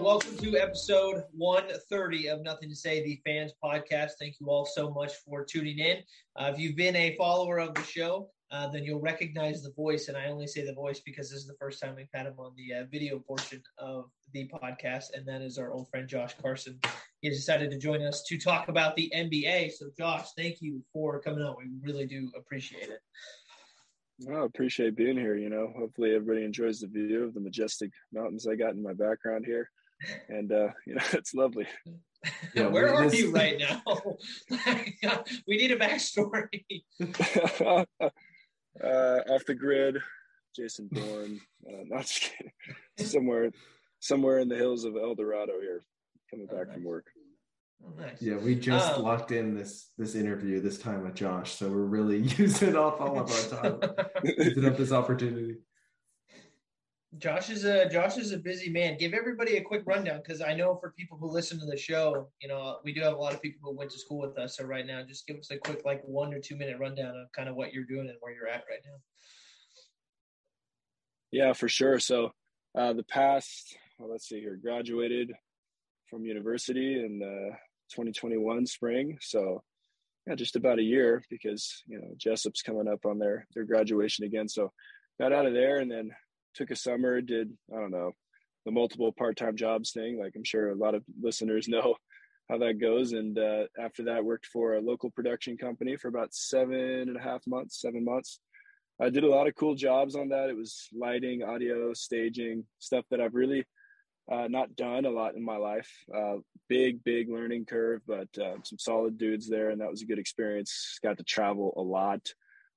welcome to episode 130 of Nothing to Say, the Fans Podcast. Thank you all so much for tuning in. Uh, if you've been a follower of the show, uh, then you'll recognize the voice. And I only say the voice because this is the first time we've had him on the uh, video portion of the podcast, and that is our old friend Josh Carson. He has decided to join us to talk about the NBA. So, Josh, thank you for coming on. We really do appreciate it. I appreciate being here. You know, hopefully everybody enjoys the view of the majestic mountains I got in my background here, and uh, you know, it's lovely. Yeah, Where are this... you right now? we need a backstory. uh, off the grid, Jason Bourne. Uh, not just kidding. somewhere, somewhere in the hills of El Dorado here, coming back from work. Oh, nice. Yeah, we just um, locked in this this interview this time with Josh, so we're really using off all of our time, using up this opportunity. Josh is a Josh is a busy man. Give everybody a quick rundown because I know for people who listen to the show, you know, we do have a lot of people who went to school with us. So right now, just give us a quick like one or two minute rundown of kind of what you're doing and where you're at right now. Yeah, for sure. So uh, the past, well, let's see here, graduated from university in the 2021 spring. So yeah, just about a year because you know Jessup's coming up on their their graduation again. So got out of there and then took a summer, did I don't know the multiple part time jobs thing. Like I'm sure a lot of listeners know how that goes. And uh, after that, worked for a local production company for about seven and a half months, seven months. I did a lot of cool jobs on that. It was lighting, audio, staging, stuff that I've really uh, not done a lot in my life. Uh, big, big learning curve, but uh, some solid dudes there, and that was a good experience. Got to travel a lot.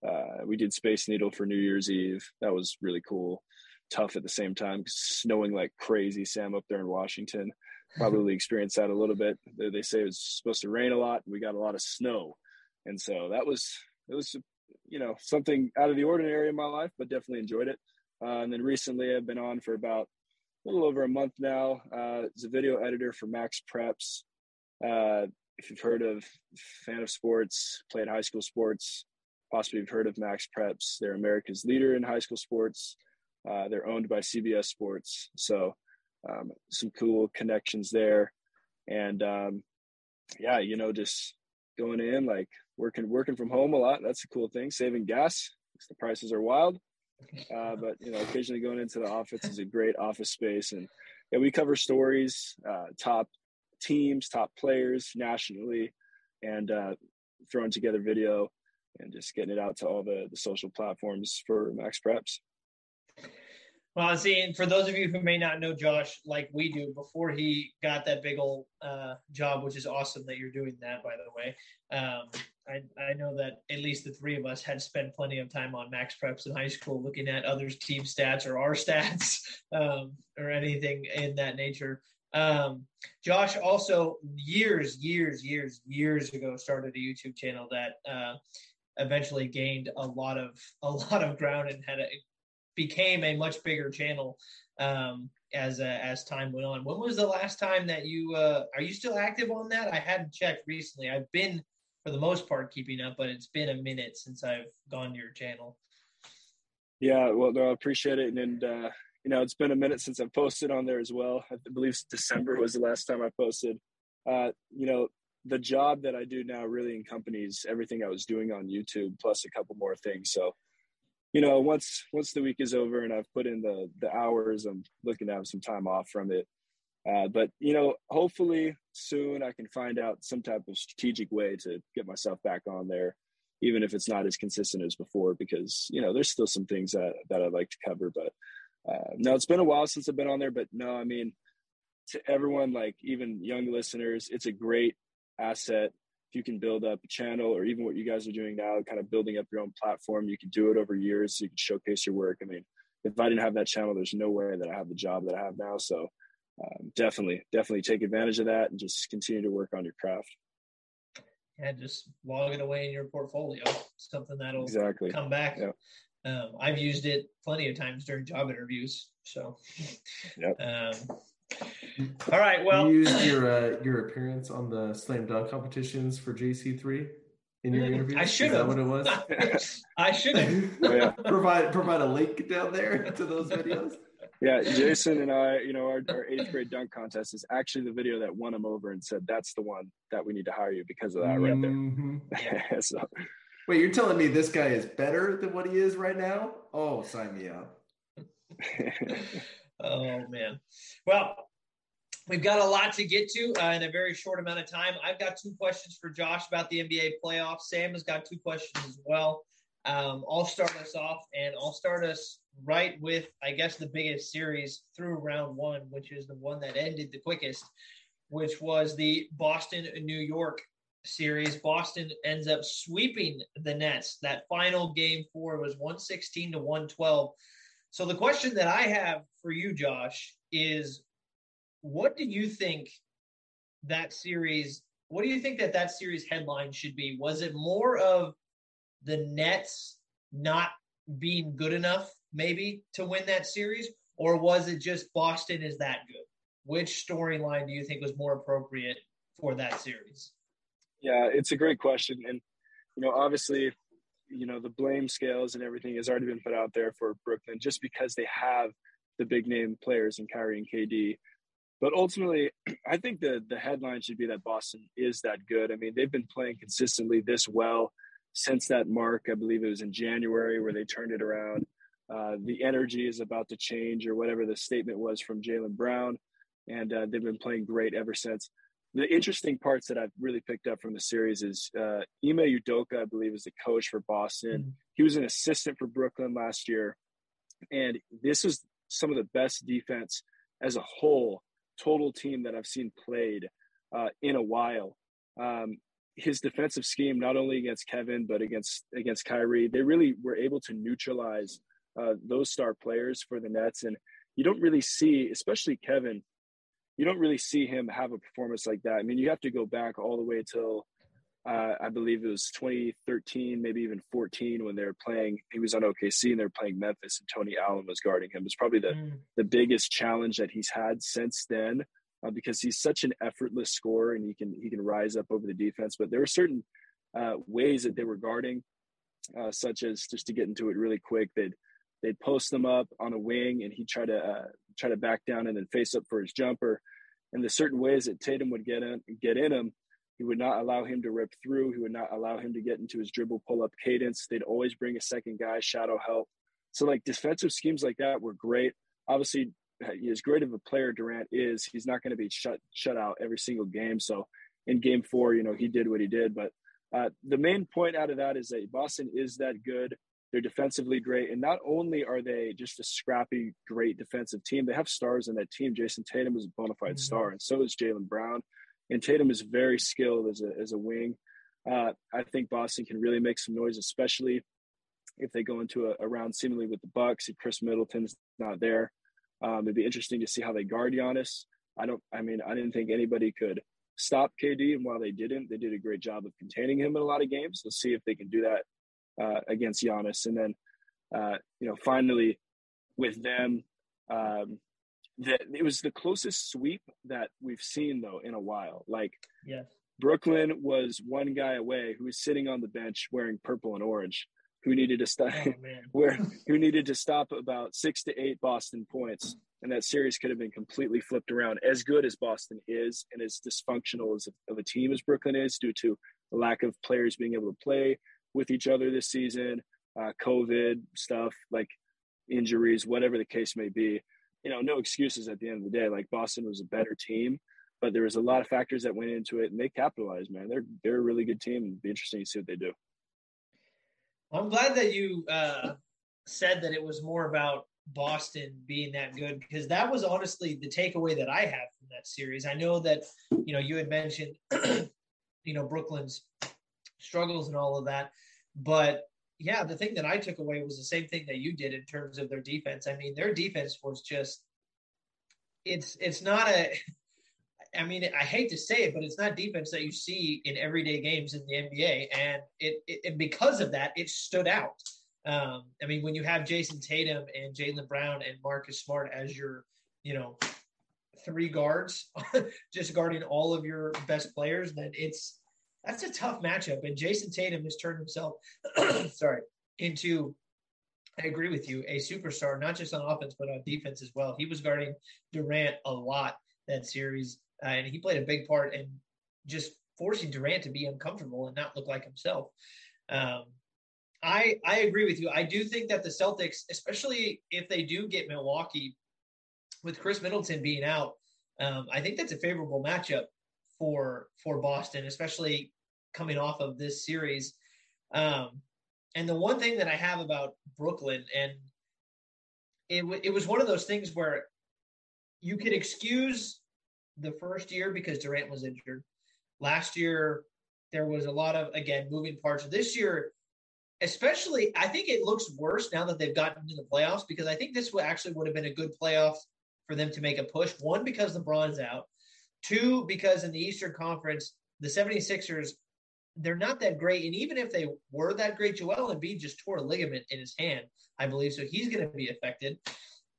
Uh, we did Space Needle for New Year's Eve. That was really cool. Tough at the same time, snowing like crazy. Sam up there in Washington probably experienced that a little bit. They, they say it was supposed to rain a lot. We got a lot of snow, and so that was it was you know something out of the ordinary in my life, but definitely enjoyed it. Uh, and then recently, I've been on for about a little over a month now. Uh, as a video editor for Max Preps. Uh, if you've heard of fan of sports, played high school sports, possibly you've heard of MaxPreps. They're America's leader in high school sports. Uh, they're owned by CBS Sports, so um, some cool connections there. And um, yeah, you know, just going in like working working from home a lot. That's a cool thing. Saving gas. The prices are wild. Uh, but you know, occasionally going into the office is a great office space, and yeah, we cover stories, uh, top teams, top players nationally, and uh, throwing together video and just getting it out to all the, the social platforms for MaxPreps. Well, see, for those of you who may not know Josh like we do, before he got that big old uh, job, which is awesome that you're doing that, by the way. Um, I, I know that at least the three of us had spent plenty of time on MaxPreps in high school, looking at others' team stats or our stats um, or anything in that nature. Um, Josh also years, years, years, years ago started a YouTube channel that uh, eventually gained a lot of a lot of ground and had a became a much bigger channel um, as uh, as time went on. When was the last time that you uh, are you still active on that? I hadn't checked recently. I've been for the most part keeping up, but it's been a minute since I've gone to your channel. Yeah, well, no, I appreciate it, and, and uh, you know, it's been a minute since I've posted on there as well. I believe December was the last time I posted. Uh, you know, the job that I do now really accompanies everything I was doing on YouTube, plus a couple more things. So you know, once once the week is over and I've put in the the hours, I'm looking to have some time off from it. Uh, but you know, hopefully soon I can find out some type of strategic way to get myself back on there, even if it's not as consistent as before. Because you know, there's still some things that that I'd like to cover. But uh, no, it's been a while since I've been on there. But no, I mean, to everyone, like even young listeners, it's a great asset if you can build up a channel or even what you guys are doing now, kind of building up your own platform, you can do it over years. So you can showcase your work. I mean, if I didn't have that channel, there's no way that I have the job that I have now. So um, definitely, definitely take advantage of that and just continue to work on your craft. Yeah, just log it away in your portfolio. Something that'll exactly. come back. Um, I've used it plenty of times during job interviews. So, yep. um, all right. Well, you used your uh, your appearance on the slam dunk competitions for JC three in your interview. I should have. What it was? I should have. oh, yeah. provide provide a link down there to those videos. Yeah, Jason and I, you know, our, our eighth grade dunk contest is actually the video that won him over and said that's the one that we need to hire you because of that right there. Mm-hmm. so, wait, you're telling me this guy is better than what he is right now? Oh, sign me up. Oh man. Well, we've got a lot to get to uh, in a very short amount of time. I've got two questions for Josh about the NBA playoffs. Sam has got two questions as well. Um, I'll start us off, and I'll start us right with, I guess, the biggest series through round one, which is the one that ended the quickest, which was the Boston New York series. Boston ends up sweeping the Nets. That final game four was 116 to 112. So the question that I have for you, Josh, is what do you think that series? What do you think that that series headline should be? Was it more of the Nets not being good enough, maybe, to win that series? Or was it just Boston is that good? Which storyline do you think was more appropriate for that series? Yeah, it's a great question. And, you know, obviously, you know, the blame scales and everything has already been put out there for Brooklyn just because they have the big name players in Kyrie and KD. But ultimately, I think the the headline should be that Boston is that good. I mean, they've been playing consistently this well since that mark, I believe it was in January where they turned it around. Uh, the energy is about to change, or whatever the statement was from Jaylen Brown, and uh, they've been playing great ever since. The interesting parts that I've really picked up from the series is uh, Ime Udoka, I believe, is the coach for Boston. Mm-hmm. He was an assistant for Brooklyn last year, and this is some of the best defense as a whole, total team that I've seen played uh, in a while. Um, his defensive scheme, not only against Kevin but against against Kyrie, they really were able to neutralize uh, those star players for the Nets. And you don't really see, especially Kevin, you don't really see him have a performance like that. I mean, you have to go back all the way till uh, I believe it was 2013, maybe even 14, when they were playing. He was on OKC and they were playing Memphis, and Tony Allen was guarding him. It's probably the mm. the biggest challenge that he's had since then uh, because he's such an effortless scorer and he can he can rise up over the defense. But there were certain uh, ways that they were guarding, uh, such as just to get into it really quick, they'd they'd post them up on a wing and he'd try to uh, try to back down and then face up for his jumper. And the certain ways that Tatum would get in get in him, he would not allow him to rip through. He would not allow him to get into his dribble pull up cadence. They'd always bring a second guy, shadow help. So like defensive schemes like that were great. Obviously, as great of a player Durant is, he's not going to be shut shut out every single game. So in Game Four, you know, he did what he did. But uh, the main point out of that is that Boston is that good. They're defensively great, and not only are they just a scrappy, great defensive team, they have stars in that team. Jayson Tatum is a bona fide mm-hmm. star, and so is Jaylen Brown. And Tatum is very skilled as a as a wing. Uh, I think Boston can really make some noise, especially if they go into a, a round seemingly with the Bucks. If Khris Middleton's not there, um, it'd be interesting to see how they guard Giannis. I don't. I mean, I didn't think anybody could stop KD, and while they didn't, they did a great job of containing him in a lot of games. Let's see if they can do that uh, against Giannis. And then, uh, you know, finally with them, um, that it was the closest sweep that we've seen though in a while. Like, yes. Brooklyn was one guy away who was sitting on the bench wearing purple and orange who needed to stop oh, where who needed to stop about six to eight Boston points, and that series could have been completely flipped around. As good as Boston is, and as dysfunctional as of a team as Brooklyn is, due to the lack of players being able to play with each other this season, uh, COVID stuff like injuries, whatever the case may be. You know, no excuses at the end of the day. Like Boston was a better team, but there was a lot of factors that went into it, and they capitalized. Man, they're they're a really good team. It'd be interesting to see what they do. I'm glad that you uh, said that it was more about Boston being that good because that was honestly the takeaway that I have from that series. I know that you know you had mentioned you know Brooklyn's struggles and all of that, but yeah, the thing that I took away was the same thing that you did in terms of their defense. I mean, their defense was just it's it's not a I mean, I hate to say it, but it's not defense that you see in everyday games in the NBA, and it, it and because of that, it stood out. Um, I mean, when you have Jayson Tatum and Jaylen Brown and Marcus Smart as your, you know, three guards, just guarding all of your best players, then it's that's a tough matchup. And Jayson Tatum has turned himself, sorry, into I agree with you. A superstar, not just on offense, but on defense as well. He was guarding Durant a lot that series, uh, and he played a big part in just forcing Durant to be uncomfortable and not look like himself. Um, I I agree with you. I do think that the Celtics, especially if they do get Milwaukee, with Khris Middleton being out, um, I think that's a favorable matchup for for Boston, especially coming off of this series. Um, and the one thing that I have about Brooklyn, and it w- it was one of those things where you could excuse the first year because Durant was injured. Last year, there was a lot of again moving parts. This year, especially, I think it looks worse now that they've gotten into the playoffs because I think this would actually would have been a good playoff for them to make a push. One, because LeBron's out. Two, because in the Eastern Conference, the 76ers, they're not that great. And even if they were that great, Joel Embiid just tore a ligament in his hand, I believe. So he's going to be affected.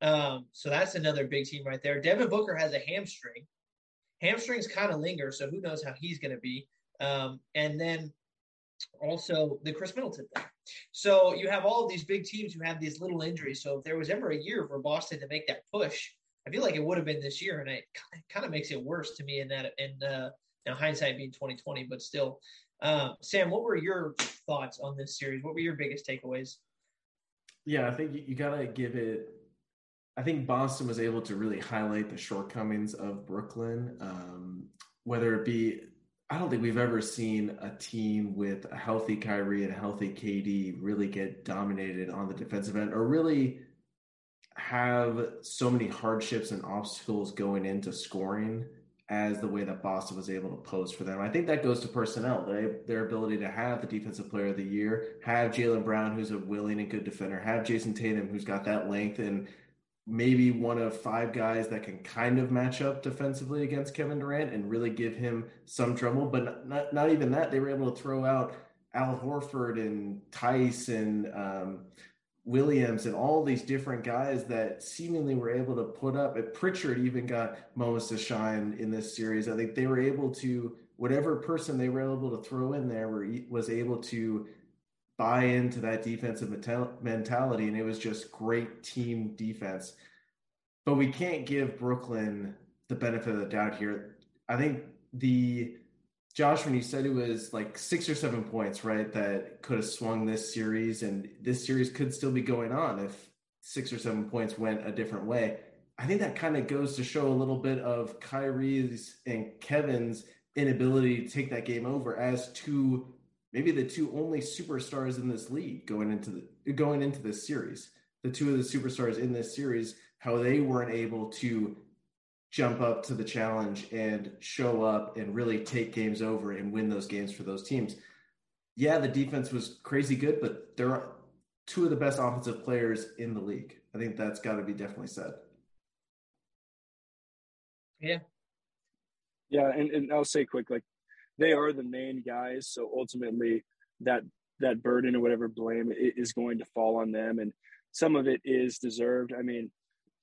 Um, so that's another big team right there. Devin Booker has a hamstring. Hamstrings kind of linger, so who knows how he's going to be. Um, and then also the Khris Middleton thing. So you have all of these big teams who have these little injuries. So if there was ever a year for Boston to make that push, I feel like it would have been this year, and it kind of makes it worse to me in that in uh, now hindsight being 2020, but still. Uh, Sam, what were your thoughts on this series? What were your biggest takeaways? Yeah, I think you, you got to give it. I think Boston was able to really highlight the shortcomings of Brooklyn, um, whether it be. I don't think we've ever seen a team with a healthy Kyrie and a healthy KD really get dominated on the defensive end, or really have so many hardships and obstacles going into scoring as the way that Boston was able to pose for them. I think that goes to personnel, they, their ability to have the defensive player of the year, have Jaylen Brown, who's a willing and good defender, have Jayson Tatum, who's got that length and maybe one of five guys that can kind of match up defensively against Kevin Durant and really give him some trouble. But not, not, even that. They were able to throw out Al Horford and Theis and um, Williams and all these different guys that seemingly were able to put up. And Pritchard even got moments to shine in this series. I think they were able to whatever person they were able to throw in there were, was able to buy into that defensive mentality, and it was just great team defense. But we can't give Brooklyn the benefit of the doubt here. I think the Josh, when you said it was like six or seven points, right, that could have swung this series, and this series could still be going on if six or seven points went a different way. I think that kind of goes to show a little bit of Kyrie's and Kevin's inability to take that game over as two, maybe the two only superstars in this league going into the going into this series. The two of the superstars in this series, how they weren't able to jump up to the challenge and show up and really take games over and win those games for those teams. Yeah, the defense was crazy good, but there are two of the best offensive players in the league. I think that's got to be definitely said. Yeah. Yeah, and, and I'll say quick, like they are the main guys, so ultimately that that burden or whatever blame is going to fall on them, and some of it is deserved. I mean,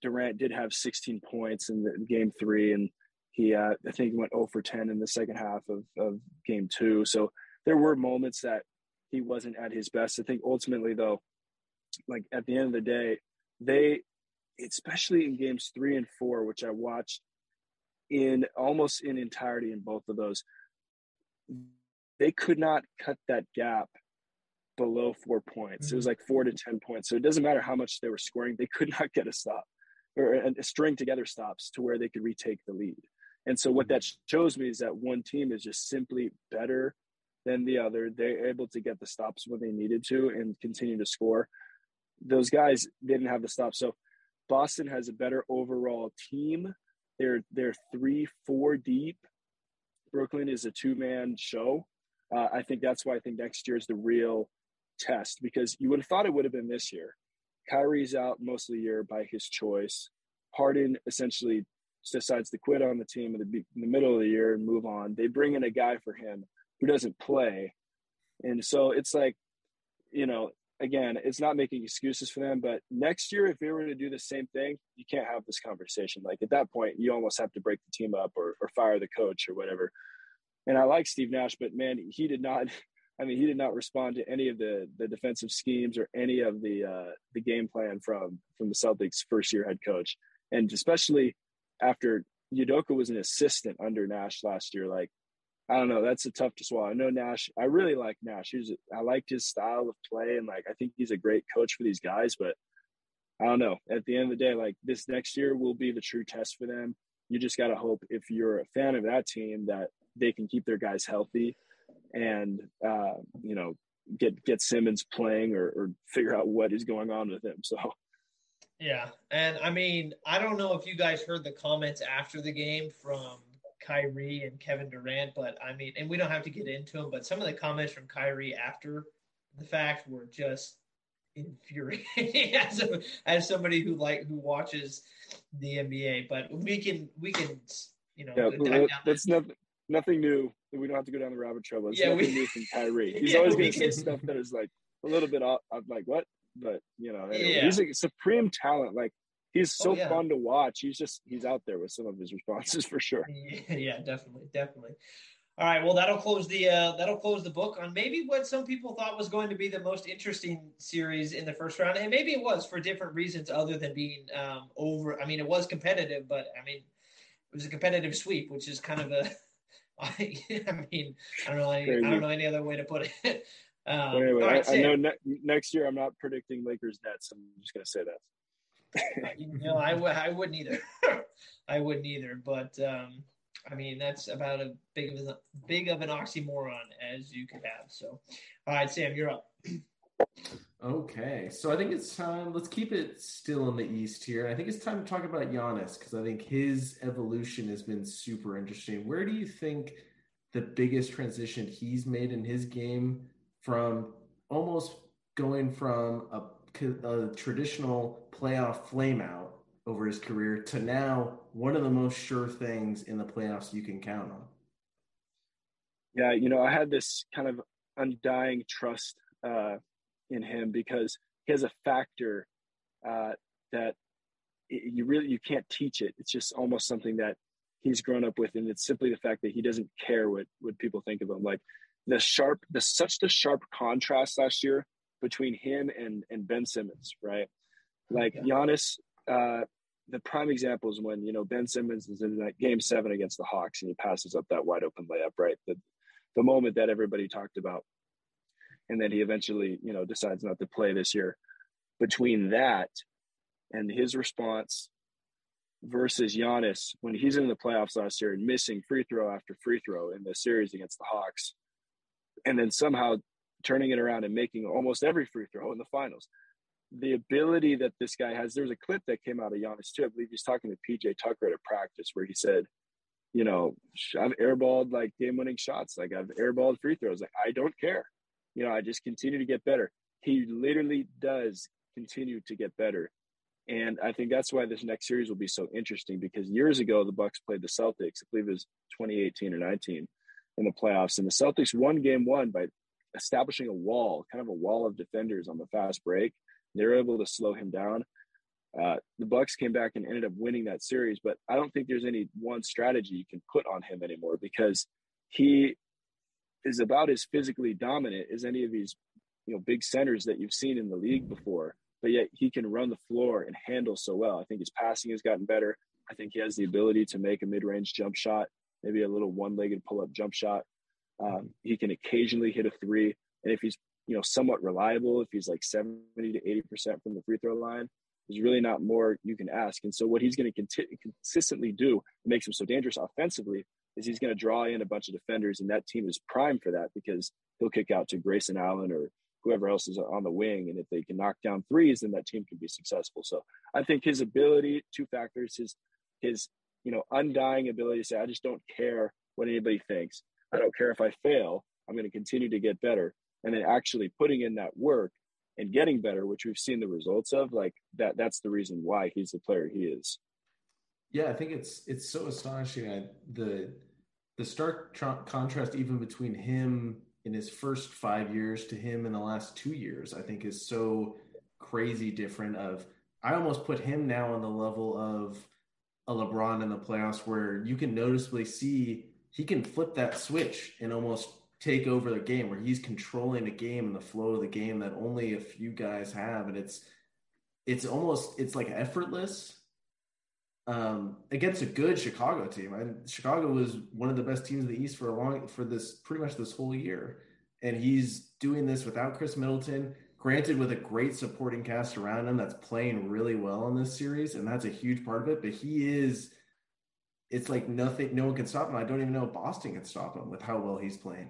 Durant did have 16 points in, the, game three, and he uh, I think he went 0 for 10 in the second half of, of game two. So there were moments that he wasn't at his best. I think ultimately though, like at the end of the day, they especially in games three and four, which I watched in almost in entirety in both of those, they could not cut that gap below four points. It was mm-hmm. like four to 10 points. So it doesn't matter how much they were scoring, they could not get a stop or a string together stops to where they could retake the lead. And so what that mm-hmm. shows me is that one team is just simply better than the other. They're able to get the stops when they needed to and continue to score. Those guys didn't have the stops. So Boston has a better overall team. They're they're three, four deep. Brooklyn is a two man show. Uh, I think that's why I think next year is the real test because you would have thought it would have been this year. Kyrie's out most of the year by his choice. Harden essentially decides to quit on the team in the, in the middle of the year and move on. They bring in a guy for him who doesn't play. And so it's like, you know, again, it's not making excuses for them, but next year, if they were to do the same thing, you can't have this conversation. Like at that point, you almost have to break the team up or, or fire the coach or whatever. And I like Steve Nash, but man, he did not I mean, he did not respond to any of the the defensive schemes or any of the uh, the game plan from from the Celtics first year head coach, and especially after Udoka was an assistant under Nash last year. Like, I don't know, that's a tough to swallow. I know Nash. I really like Nash. He's I liked his style of play, and like I think he's a great coach for these guys. But I don't know. At the end of the day, like this next year will be the true test for them. You just got to hope if you're a fan of that team that they can keep their guys healthy and uh, you know get get Simmons playing or, or figure out what is going on with him. So yeah, and I mean I don't know if you guys heard the comments after the game from Kyrie and Kevin Durant, but I mean, and we don't have to get into them, but some of the comments from Kyrie after the fact were just infuriating as, a, as somebody who like who watches the NBA. But we can we can you know yeah, that's nothing nothing new. We don't have to go down the rabbit trail. It's yeah, nothing we, new from Kyrie. He's yeah, always going to say stuff that is like a little bit off. I'm like, what? But you know, anyway, yeah. he's a supreme talent. Like he's so oh, yeah. fun to watch. He's just he's out there with some of his responses for sure. Yeah, definitely, definitely. All right, well that'll close the uh, that'll close the book on maybe what some people thought was going to be the most interesting series in the first round, and maybe it was for different reasons other than being um, over. I mean, it was competitive, but I mean, it was a competitive sweep, which is kind of a I, I mean, I don't know. Any, I don't know any other way to put it. Um, anyway, right, I, I, know ne- next year I'm not predicting Lakers Nets. I'm just going to say that. you know, I w- I wouldn't either. I wouldn't either. But um, I mean, that's about as big of a big of an oxymoron as you could have. So, all right, Sam, you're up. Okay, so I think it's time. Let's keep it still in the East here. I think it's time to talk about Giannis because I think his evolution has been super interesting. Where do you think the biggest transition he's made in his game from almost going from a, a traditional playoff flameout over his career to now one of the most sure things in the playoffs you can count on? Yeah, you know, I had this kind of undying trust uh, in him because he has a factor uh, that you really you can't teach it. It's just almost something that he's grown up with, and it's simply the fact that he doesn't care what what people think of him. Like the sharp, the such the sharp contrast last year between him and and Ben Simmons, right? Like Giannis, uh, the prime example is when you know Ben Simmons is in that game seven against the Hawks and he passes up that wide open layup, right? The the moment that everybody talked about and then he eventually you know decides not to play this year. Between that and his response versus Giannis when he's in the playoffs last year and missing free throw after free throw in the series against the Hawks and then somehow turning it around and making almost every free throw in the finals the ability that this guy has there's a clip that came out of Giannis too. I believe he's talking to PJ Tucker at a practice where he said you know I've airballed like game winning shots. Like I've airballed free throws. Like I don't care you know, I just continue to get better. He literally does continue to get better. And I think that's why this next series will be so interesting because years ago the Bucks played the Celtics, I believe it was 2018 or 19 in the playoffs. And the Celtics won game one by establishing a wall, kind of a wall of defenders on the fast break. They were able to slow him down. Uh, the Bucks came back and ended up winning that series, but I don't think there's any one strategy you can put on him anymore because he is about as physically dominant as any of these, you know, big centers that you've seen in the league before. But yet he can run the floor and handle so well. I think his passing has gotten better. I think he has the ability to make a mid-range jump shot, maybe a little one-legged pull-up jump shot. Um, he can occasionally hit a three, and if he's you know somewhat reliable, if he's like seventy to eighty percent from the free throw line, there's really not more you can ask. And so what he's going to conti- consistently do makes him so dangerous offensively is he's going to draw in a bunch of defenders, and that team is primed for that because he'll kick out to Grayson Allen or whoever else is on the wing, and if they can knock down threes, then that team can be successful. So I think his ability, two factors, his his you know undying ability to say, I just don't care what anybody thinks. I don't care if I fail. I'm going to continue to get better, and then actually putting in that work and getting better, which we've seen the results of. Like that, that's the reason why he's the player he is. Yeah, I think it's it's so astonishing. The the stark tra- contrast even between him in his first five years to him in the last two years, I think is so crazy different. Of I almost put him now on the level of a LeBron in the playoffs, where you can noticeably see he can flip that switch and almost take over the game, where he's controlling the game and the flow of the game that only a few guys have, and it's it's almost it's like effortless um, against a good Chicago team. I, Chicago was one of the best teams in the East for a long for this pretty much this whole year, and he's doing this without Khris Middleton. Granted, with a great supporting cast around him that's playing really well in this series, and that's a huge part of it. But he is, it's like nothing, no one can stop him. I don't even know if Boston can stop him with how well he's playing.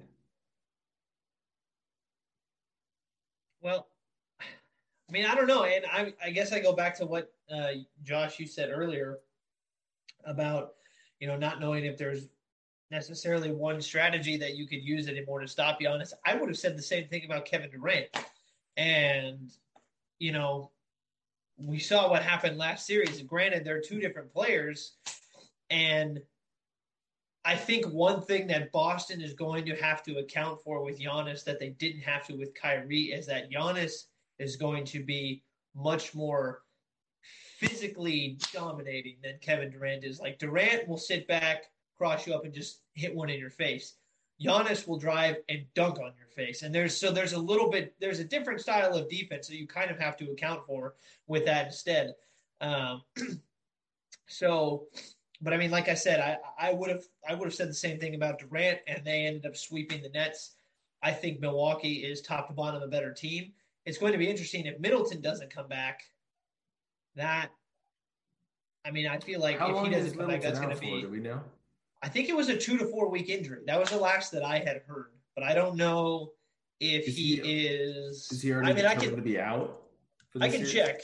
Well, I mean, I don't know, and I, I guess I go back to what uh, Josh you said earlier about you know not knowing if there's necessarily one strategy that you could use anymore to stop Giannis. I would have said the same thing about Kevin Durant, and you know we saw what happened last series. Granted, they're two different players, and I think one thing that Boston is going to have to account for with Giannis that they didn't have to with Kyrie is that Giannis is going to be much more physically dominating than Kevin Durant is. Like Durant will sit back, cross you up, and just hit one in your face. Giannis will drive and dunk on your face. And there's so there's a little bit there's a different style of defense that you kind of have to account for with that instead. Um, so, but I mean, like I said, I I would have I would have said the same thing about Durant, and they ended up sweeping the Nets. I think Milwaukee is top to bottom a better team. It's going to be interesting if Middleton doesn't come back that I mean, I feel like How if he doesn't come back, that's going to be. Do we know? I think it was a two to four week injury. That was the last that I had heard, but I don't know if is he, he, is. Is he already I mean, I can, to be out? I can check.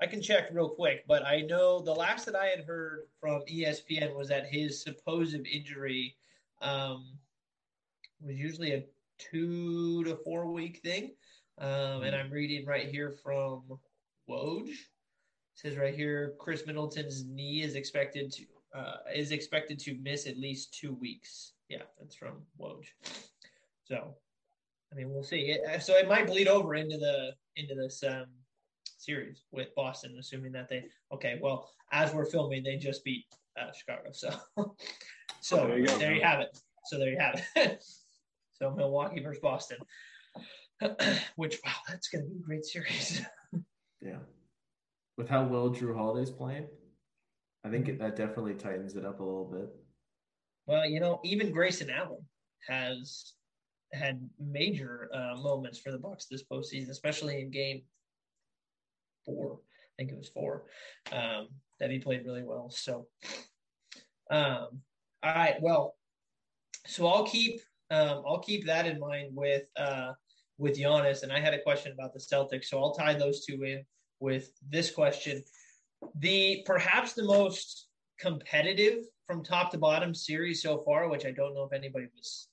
I can check real quick, but I know the last that I had heard from ESPN was that his supposed injury um, was usually a two to four week thing. Um, and hmm. I'm reading right here from Woj says right here, Khris Middleton's knee is expected to uh, is expected to miss at least two weeks. Yeah, that's from Woj. So, I mean, we'll see. It, so it might bleed over into the into this um, series with Boston, assuming that they okay. Well, as we're filming, they just beat uh, Chicago. So, so oh, there, you, there you have it. So there you have it. so Milwaukee versus Boston, which wow, that's going to be a great series. yeah with how well Jrue Holiday's playing, I think it, that definitely tightens it up a little bit. Well, you know, even Grayson Allen has had major uh, moments for the Bucks this postseason, especially in Game Four. I think it was four um, that he played really well. So, um, all right, well, so I'll keep um, I'll keep that in mind with uh, with Giannis. And I had a question about the Celtics, so I'll tie those two in with this question. The perhaps the most competitive from top to bottom series so far, which I don't know if anybody was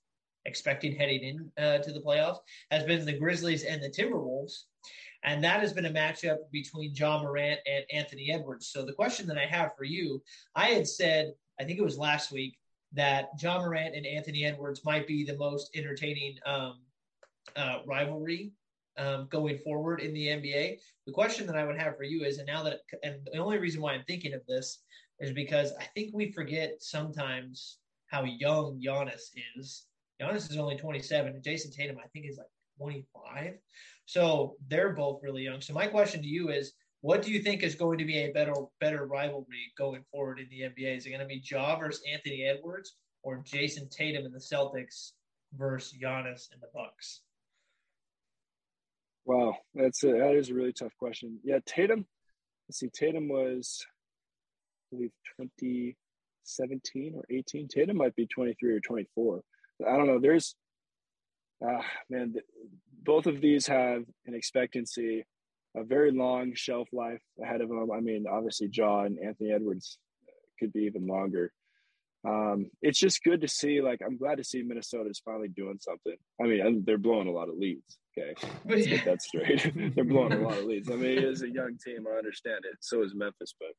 expecting heading in uh, to the playoffs, has been the Grizzlies and the Timberwolves. And that has been a matchup between Ja Morant and Anthony Edwards. So the question that I have for you, I had said, I think it was last week, that Ja Morant and Anthony Edwards might be the most entertaining um, uh, rivalry um, going forward in the NBA. The question that I would have for you is, and now that, and the only reason why I'm thinking of this is because I think we forget sometimes how young Giannis is. Giannis is only 27, and Jayson Tatum, I think, is like 25. So they're both really young. So my question to you is, what do you think is going to be a better better rivalry going forward in the NBA? Is it going to be Ja versus Anthony Edwards, or Jayson Tatum and the Celtics versus Giannis and the Bucks? Wow, that's a, that is a really tough question. Yeah, Tatum. Let's see. Tatum was, I believe, 2017 or 18. Tatum might be 23 or 24. I don't know. There's, uh, man, both of these have an expectancy, a very long shelf life ahead of them. I mean, obviously, and Anthony Edwards could be even longer um, it's just good to see. Like, I'm glad to see Minnesota is finally doing something. I mean, they're blowing a lot of leads. Okay, let's get that straight. they're blowing a lot of leads. I mean, it is a young team. I understand it. So is Memphis, but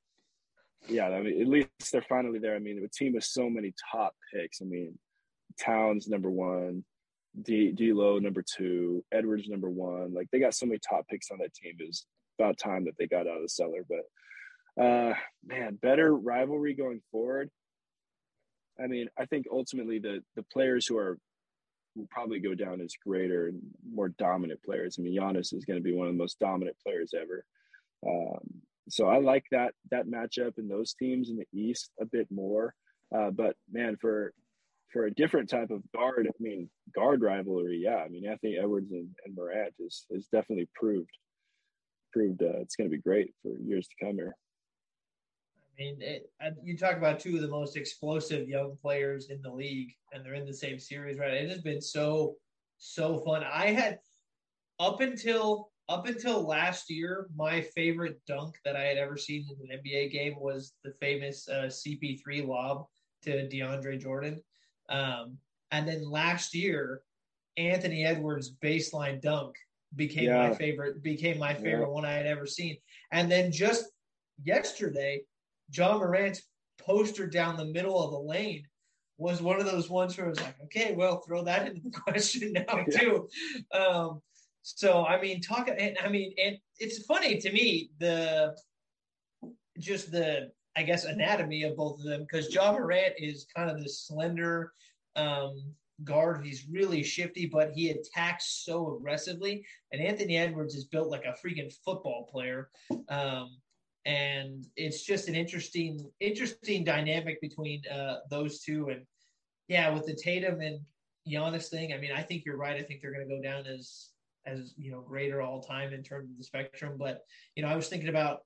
yeah, I mean, at least they're finally there. I mean, a team with so many top picks. I mean, Towns number one, D. Low number two, Edwards number one. Like they got so many top picks on that team. It was about time that they got out of the cellar. But uh, man, better rivalry going forward. I mean, I think ultimately the the players who are will probably go down as greater and more dominant players. I mean, Giannis is going to be one of the most dominant players ever. Um, so I like that that matchup and those teams in the East a bit more. Uh, but man, for for a different type of guard, I mean, guard rivalry, yeah. I mean, Anthony Edwards and, and Morant is is definitely proved proved uh, it's going to be great for years to come here. I mean, it, you talk about two of the most explosive young players in the league, and they're in the same series, right? It has been so so fun. I had up until up until last year, my favorite dunk that I had ever seen in an NBA game was the famous uh, CP3 lob to DeAndre Jordan. Um, and then last year, Anthony Edwards' baseline dunk became yeah. my favorite. Became my favorite yeah. one I had ever seen. And then just yesterday, Ja Morant's poster down the middle of the lane was one of those ones where I was like, okay, well, throw that into the question now yeah. too. Um, so I mean, talk. I mean, and it's funny to me the just the I guess anatomy of both of them because Ja Morant is kind of this slender um, guard. He's really shifty, but he attacks so aggressively. And Anthony Edwards is built like a freaking football player. Um, and it's just an interesting, interesting dynamic between uh, those two. And yeah, with the Tatum and Giannis thing, I mean, I think you're right. I think they're going to go down as as you know greater all time in terms of the spectrum. But you know, I was thinking about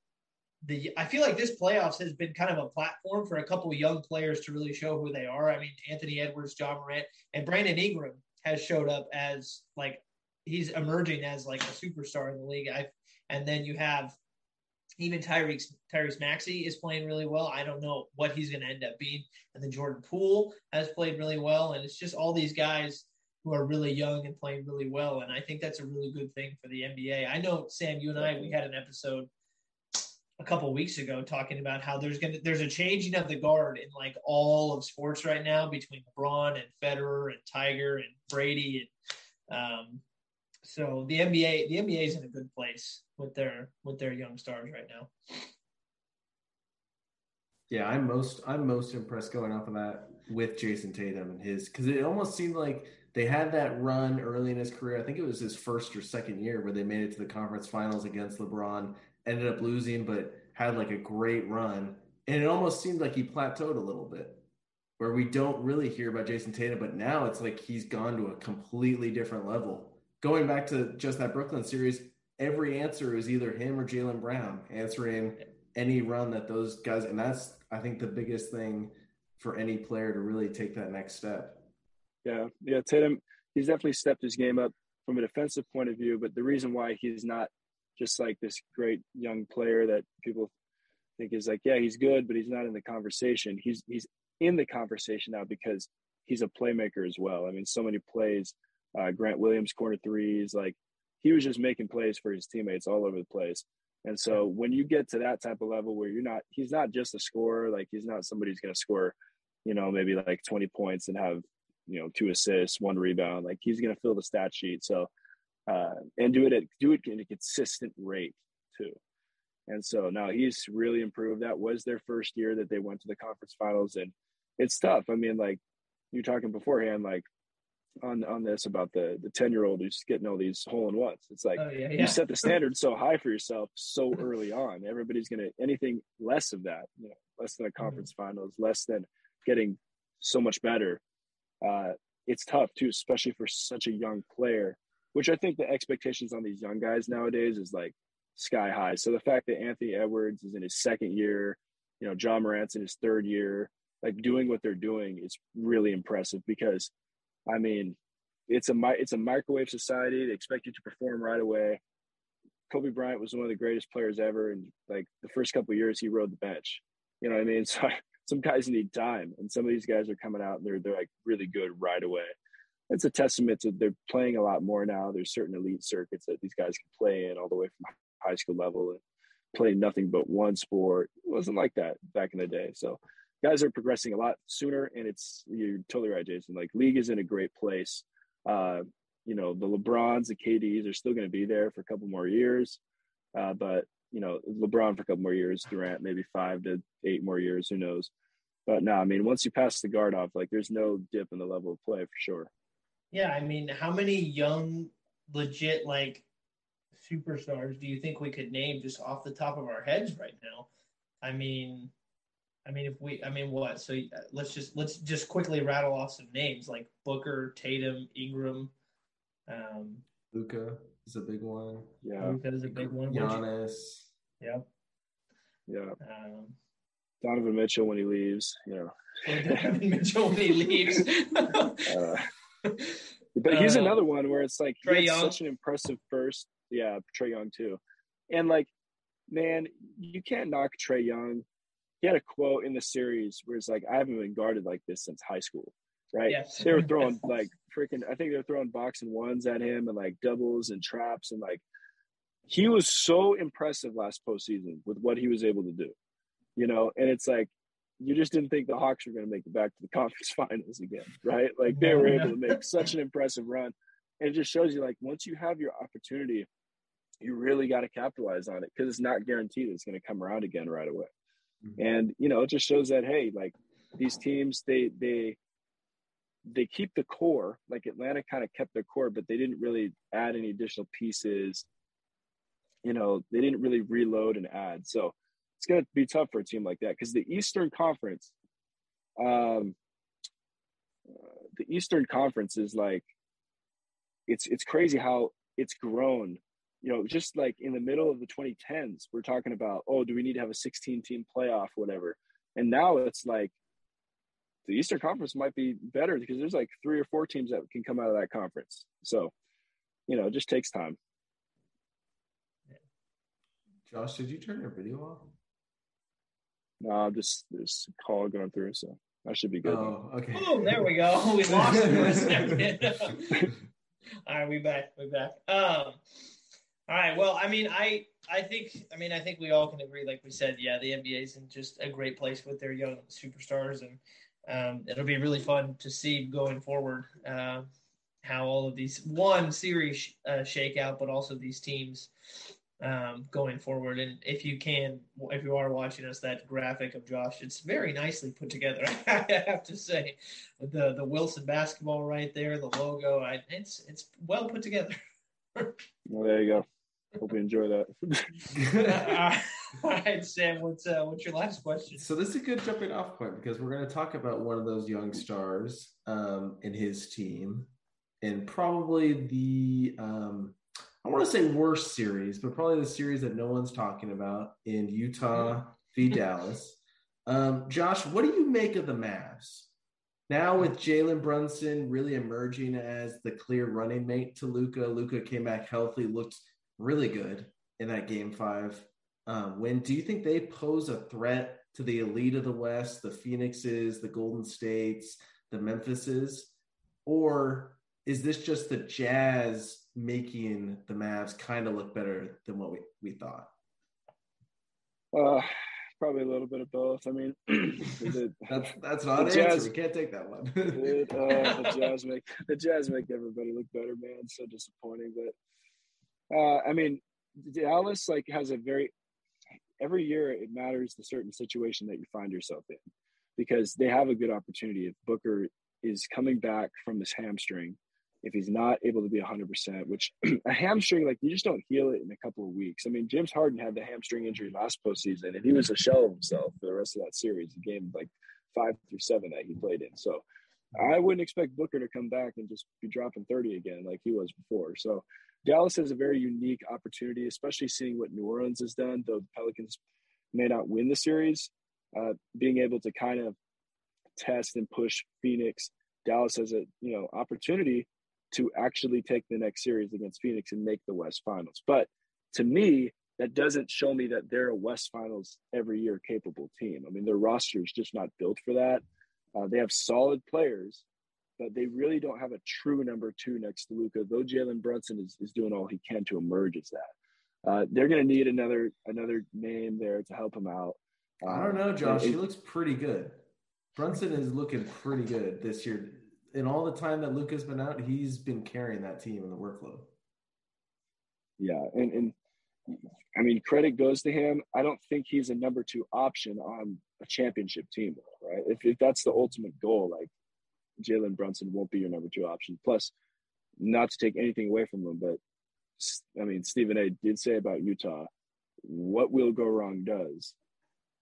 the. I feel like this playoffs has been kind of a platform for a couple of young players to really show who they are. I mean, Anthony Edwards, Ja Morant, and Brandon Ingram has showed up as like he's emerging as like a superstar in the league. I and then you have even Tyrese Tyrese Maxey is playing really well. I don't know what he's going to end up being. And then Jordan Poole has played really well, and it's just all these guys who are really young and playing really well. And I think that's a really good thing for the NBA. I know Sam, you and I we had an episode a couple weeks ago talking about how there's gonna there's a changing of the guard in like all of sports right now between LeBron and Federer and Tiger and Brady and um, so the NBA the NBA is in a good place with their with their young stars right now. Yeah, I'm most I'm most impressed going off of that with Jayson Tatum and his because it almost seemed like they had that run early in his career. I think it was his first or second year where they made it to the conference finals against LeBron, ended up losing, but had like a great run. And it almost seemed like he plateaued a little bit, where we don't really hear about Jayson Tatum, but now it's like he's gone to a completely different level. Going back to just that Brooklyn series, every answer is either him or Jaylen Brown answering any run that those guys, and that's I think the biggest thing for any player to really take that next step. Yeah, yeah, Tatum, he's definitely stepped his game up from a defensive point of view. But the reason why he's not just like this great young player that people think is like, yeah, he's good, but he's not in the conversation. He's he's in the conversation now because he's a playmaker as well. I mean, so many plays. Uh, Grant Williams corner threes, like he was just making plays for his teammates all over the place. And so when you get to that type of level where you're not, he's not just a scorer. Like he's not somebody who's going to score, you know, maybe like 20 points and have you know two assists, one rebound. Like he's going to fill the stat sheet. So uh, and do it at do it in a consistent rate too. And so now he's really improved. That was their first year that they went to the conference finals, and it's tough. I mean, like you're talking beforehand, like on on this about the the 10 year old who's getting all these hole in ones it's like oh, yeah, yeah. you set the standard so high for yourself so early on everybody's gonna anything less of that you know less than a mm-hmm. conference mm-hmm. finals less than getting so much better uh, it's tough too, especially for such a young player. Which I think the expectations on these young guys nowadays is like sky high. So the fact that Anthony Edwards is in his second year, you know, Ja Morant's in his third year, like doing what they're doing is really impressive because, I mean, it's a it's a microwave society. They expect you to perform right away. Kobe Bryant was one of the greatest players ever, and like the first couple years, he rode the bench. You know what I mean? So some guys need time, and some of these guys are coming out and they're they're like really good right away. It's a testament to they're playing a lot more now. There's certain elite circuits that these guys can play in all the way from high school level and play nothing but one sport. It wasn't like that back in the day. So guys are progressing a lot sooner, and it's you're totally right, Jason. Like league is in a great place. Uh, you know, the LeBrons, the KDs are still going to be there for a couple more years, uh, but you know, LeBron for a couple more years, Durant maybe five to eight more years, who knows. But no, I mean, once you pass the guard off, like there's no dip in the level of play for sure. Yeah, I mean, how many young, legit like superstars do you think we could name just off the top of our heads right now? I mean, I mean, if we, I mean, what? So uh, let's just let's just quickly rattle off some names like Booker, Tatum, Ingram, um, Luka is a big one. Yeah, Luka is a big one. Giannis. Yep. Yeah. Um, Donovan Mitchell when he leaves, you know. Donovan Mitchell when he leaves. uh, but he's Uh, another one where it's like Trae he had Young. such an impressive first. Yeah, Trae Young too. And like, man, you can't knock Trae Young. He had a quote in the series where it's like, I haven't been guarded like this since high school. Right. Yes. They were throwing like freaking I think they were throwing box and ones at him and like doubles and traps and like he was so impressive last postseason with what he was able to do. You know, and it's like you just didn't think the Hawks were going to make it back to the conference finals again, right? Like they were able to make such an impressive run. And it just shows you like once you have your opportunity, you really got to capitalize on it because it's not guaranteed it's going to come around again right away. Mhm. And you know, it just shows that hey, like these teams, they they they keep the core. Like Atlanta kind of kept their core, but they didn't really add any additional pieces. You know, they didn't really reload and add. So it's going to be tough for a team like that because the Eastern Conference, um, uh, the Eastern Conference is like, it's it's crazy how it's grown. You know, just like in the middle of the 2010s, we're talking about, oh, do we need to have a 16 team playoff, whatever. And now it's like the Eastern Conference might be better because there's like three or four teams that can come out of that conference. So, you know, it just takes time. Josh, did you turn your video off? No, I'm just there's a call going through, so I should be good. Oh, okay. Oh, there we go. We lost him for a second. all right, we back. We back. Um, all right. Well, I mean, I I think I mean I think we all can agree, like we said, yeah, the NBA is in just a great place with their young superstars, and um, it'll be really fun to see going forward uh, how all of these one series uh, shake out, but also these teams um, going forward. And if you can, if you are watching us, that graphic of Josh, it's very nicely put together. I have to say, the the Wilson basketball right there, the logo, I, it's it's well put together. Well, there you go. Hope you enjoy that. All right, Sam, what's uh, what's your last question? So this is a good jumping off point because we're going to talk about one of those young stars um, in his team, and probably the um, I want to say worst series, but probably the series that no one's talking about in Utah v Dallas. Um, Josh, what do you make of the Mavs now with Jalen Brunson really emerging as the clear running mate to Luka? Luka came back healthy, looked really good in that game five um, win. Do you think they pose a threat to the elite of the West, the Phoenixes, the Golden States, the Memphises, or is this just the Jazz making the Mavs kind of look better than what we, we thought? Uh, probably a little bit of both. I mean, the, That's that's not The an answer. We can't take that one. it, uh, the Jazz make the Jazz make everybody look better, man. So disappointing, but uh, I mean, Dallas like has a very every year it matters the certain situation that you find yourself in because they have a good opportunity if Booker is coming back from this hamstring. If he's not able to be 100%, which a hamstring, like you just don't heal it in a couple of weeks. I mean, James Harden had the hamstring injury last postseason, and he was a shell of himself for the rest of that series, the game like five through seven that he played in. So I wouldn't expect Booker to come back and just be dropping 30 again like he was before. So Dallas has a very unique opportunity, especially seeing what New Orleans has done, though the Pelicans may not win the series. Uh, being able to kind of test and push Phoenix, Dallas has a you know opportunity to actually take the next series against Phoenix and make the West Finals. But to me, that doesn't show me that they're a West Finals every year capable team. I mean, their roster is just not built for that. Uh, they have solid players, but they really don't have a true number two next to Luka. Though Jalen Brunson is, is doing all he can to emerge as that, uh, they're going to need another another name there to help him out. I don't know, Josh. it- he looks pretty good. Brunson is looking pretty good this year. In all the time that Luka's been out, he's been carrying that team in the workload. Yeah, and and I mean credit goes to him. I don't think he's a number two option on a championship team, right? If if that's the ultimate goal, like Jalen Brunson won't be your number two option. Plus, not to take anything away from them, but I mean, Stephen A. did say about Utah, what will go wrong does,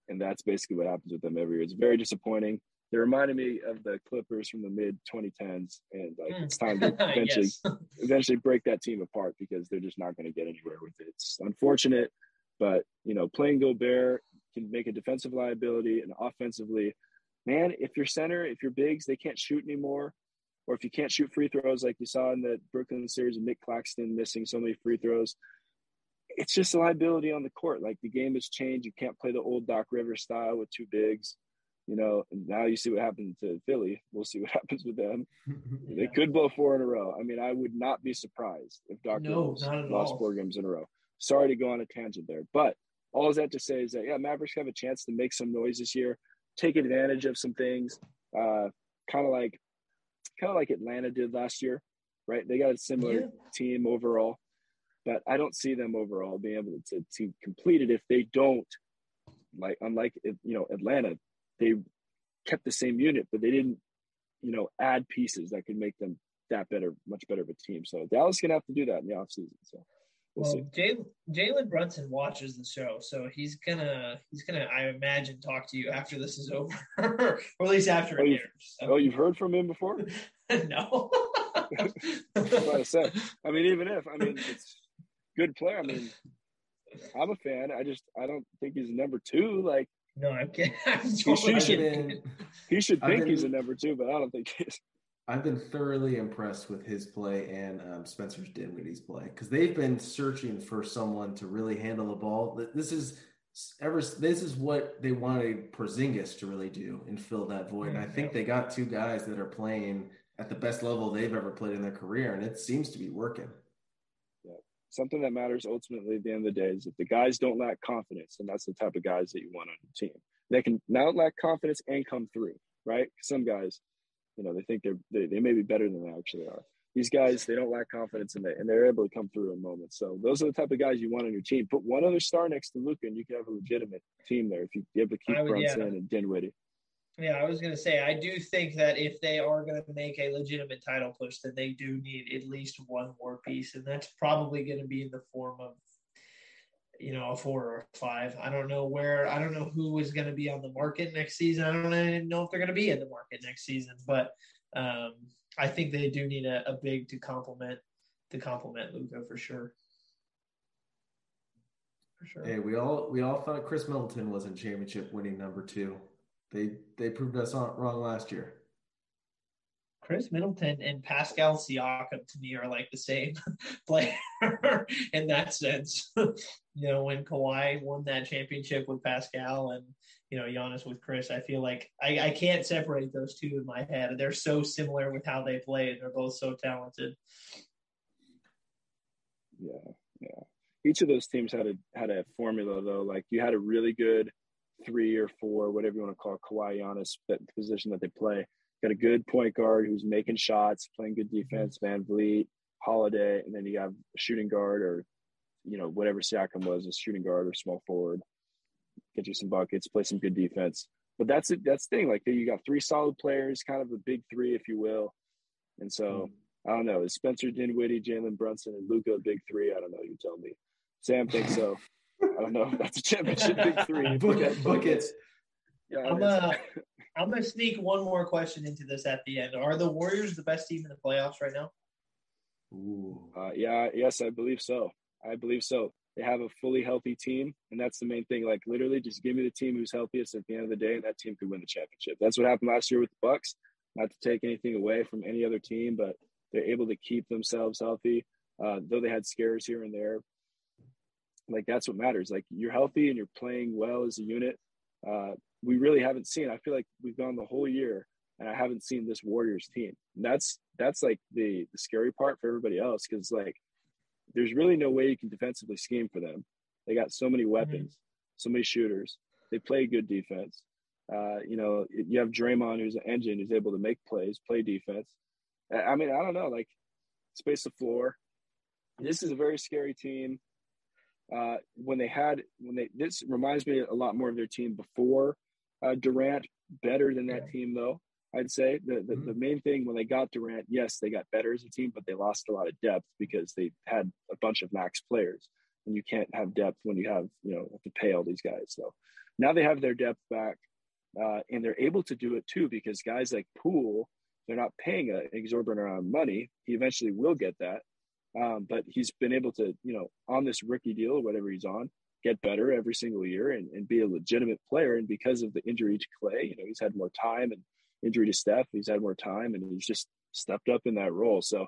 and that's basically what happens with them every year. It's very disappointing. They reminded me of the Clippers from the mid 2010s, and like it's time to eventually eventually break that team apart because they're just not going to get anywhere with it. It's unfortunate, but you know, playing Gobert can make a defensive liability and offensively, man, if your center, if your bigs, they can't shoot anymore, or if you can't shoot free throws like you saw in the Brooklyn series of Nick Claxton missing so many free throws, it's just a liability on the court. Like the game has changed. You can't play the old Doc Rivers style with two bigs. You know, now you see what happened to Philly. We'll see what happens with them. yeah. They could blow four in a row. I mean, I would not be surprised if Doc no, Rivers lost all. four games in a row. Sorry to go on a tangent there, but all that to say is that yeah, Mavericks have a chance to make some noise this year, take advantage of some things, uh, kind of like kind of like Atlanta did last year, right? They got a similar yeah. team overall, but I don't see them overall being able to, to complete it if they don't. Like unlike you know Atlanta, they kept the same unit, but they didn't you know add pieces that could make them that better, much better of a team. So Dallas gonna have to do that in the offseason. So We'll, well Jalen Brunson watches the show, so he's gonna he's gonna I imagine talk to you after this is over, or at least after oh, it airs. So. Oh, you've heard from him before? no. I said. I mean, even if I mean it's good player. I mean, I'm a fan. I just I don't think he's number two. Like no, I'm kidding. I'm totally he, should, been, he should think been, he's a number two, but I don't think he is. I've been thoroughly impressed with his play and um, Spencer Dinwiddie's play because they've been searching for someone to really handle the ball. This is ever this is what they wanted Porzingis to really do and fill that void. And I think they got two guys that are playing at the best level they've ever played in their career, and it seems to be working. Yeah. Something that matters ultimately at the end of the day is if the guys don't lack confidence, and that's the type of guys that you want on your team. They can not lack confidence and come through, right? Some guys you know, they think they're they, they may be better than they actually are. These guys, they don't lack confidence in they and they're able to come through in moments. So those are the type of guys you want on your team. Put one other star next to Luka, and you can have a legitimate team there if you able to keep would, Brunson yeah. and Dinwiddie. Yeah, I was going to say, I do think that if they are going to make a legitimate title push, that they do need at least one more piece, and that's probably going to be in the form of you know, a four or a five. I don't know where, I don't know who is going to be on the market next season. I don't even know if they're going to be in the market next season, but um, I think they do need a, a big to complement to complement Luka for sure. For sure. Hey, we all we all thought Khris Middleton was in championship winning number two. They they proved us wrong last year. Khris Middleton and Pascal Siakam to me are like the same player in that sense. you know, when Kawhi won that championship with Pascal and you know Giannis with Khris, I feel like I, I can't separate those two in my head. They're so similar with how they play, and they're both so talented. Yeah, yeah. Each of those teams had a had a formula though. Like you had a really good three or four, whatever you want to call it, Kawhi Giannis, that position that they play got a good point guard who's making shots, playing good defense, VanVleet, Holiday, and then you have a shooting guard or, you know, whatever Siakam was, a shooting guard or small forward. Get you some buckets, play some good defense. But that's it. That's the thing. Like you got three solid players, kind of a big three, if you will. And so mm. I don't know. Is Spencer Dinwiddie, Jalen Brunson, and Luka a big three? I don't know. You tell me. Sam thinks so. I don't know. That's a championship big three. buckets. Yeah, I'm, uh, I'm gonna sneak one more question into this at the end. Are the Warriors the best team in the playoffs right now? Ooh. Uh, yeah, yes, I believe so. I believe so. They have a fully healthy team, and that's the main thing. Like literally, just give me the team who's healthiest at the end of the day, and that team could win the championship. That's what happened last year with the Bucks. Not to take anything away from any other team, but they're able to keep themselves healthy, uh, though they had scares here and there. Like that's what matters. Like you're healthy and you're playing well as a unit. Uh, we really haven't seen. I feel like we've gone the whole year and I haven't seen this Warriors team. And that's that's like the the scary part for everybody else because like there's really no way you can defensively scheme for them. They got so many weapons, mm-hmm. so many shooters. They play good defense. Uh, you know, you have Draymond, who's an engine, who's able to make plays, play defense. I mean, I don't know, like space the floor. This is a very scary team. Uh, when they had when they this reminds me a lot more of their team before uh, Durant better than that team though. I'd say the, the, mm-hmm. the main thing when they got Durant, yes, they got better as a team, but they lost a lot of depth because they had a bunch of max players, and you can't have depth when you have you know have to pay all these guys. So now they have their depth back, uh, and they're able to do it too because guys like Poole, they're not paying an exorbitant amount of money. He eventually will get that, um, but he's been able to you know on this rookie deal or whatever he's on get better every single year and, and be a legitimate player. And because of the injury to Clay, you know, he's had more time and injury to Steph, he's had more time and he's just stepped up in that role. So,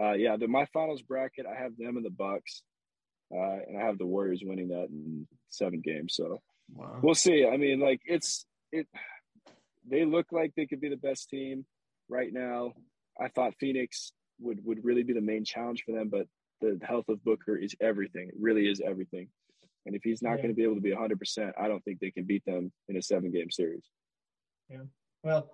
uh, yeah, the, my finals bracket, I have them in the Bucks, uh, and I have the Warriors winning that in seven games. So wow. we'll see. I mean, like it's it. They look like they could be the best team right now. I thought Phoenix would would really be the main challenge for them, but the health of Booker is everything. It really is everything. And if he's not yeah. going to be able to be 100%, I don't think they can beat them in a seven game series. Yeah. Well,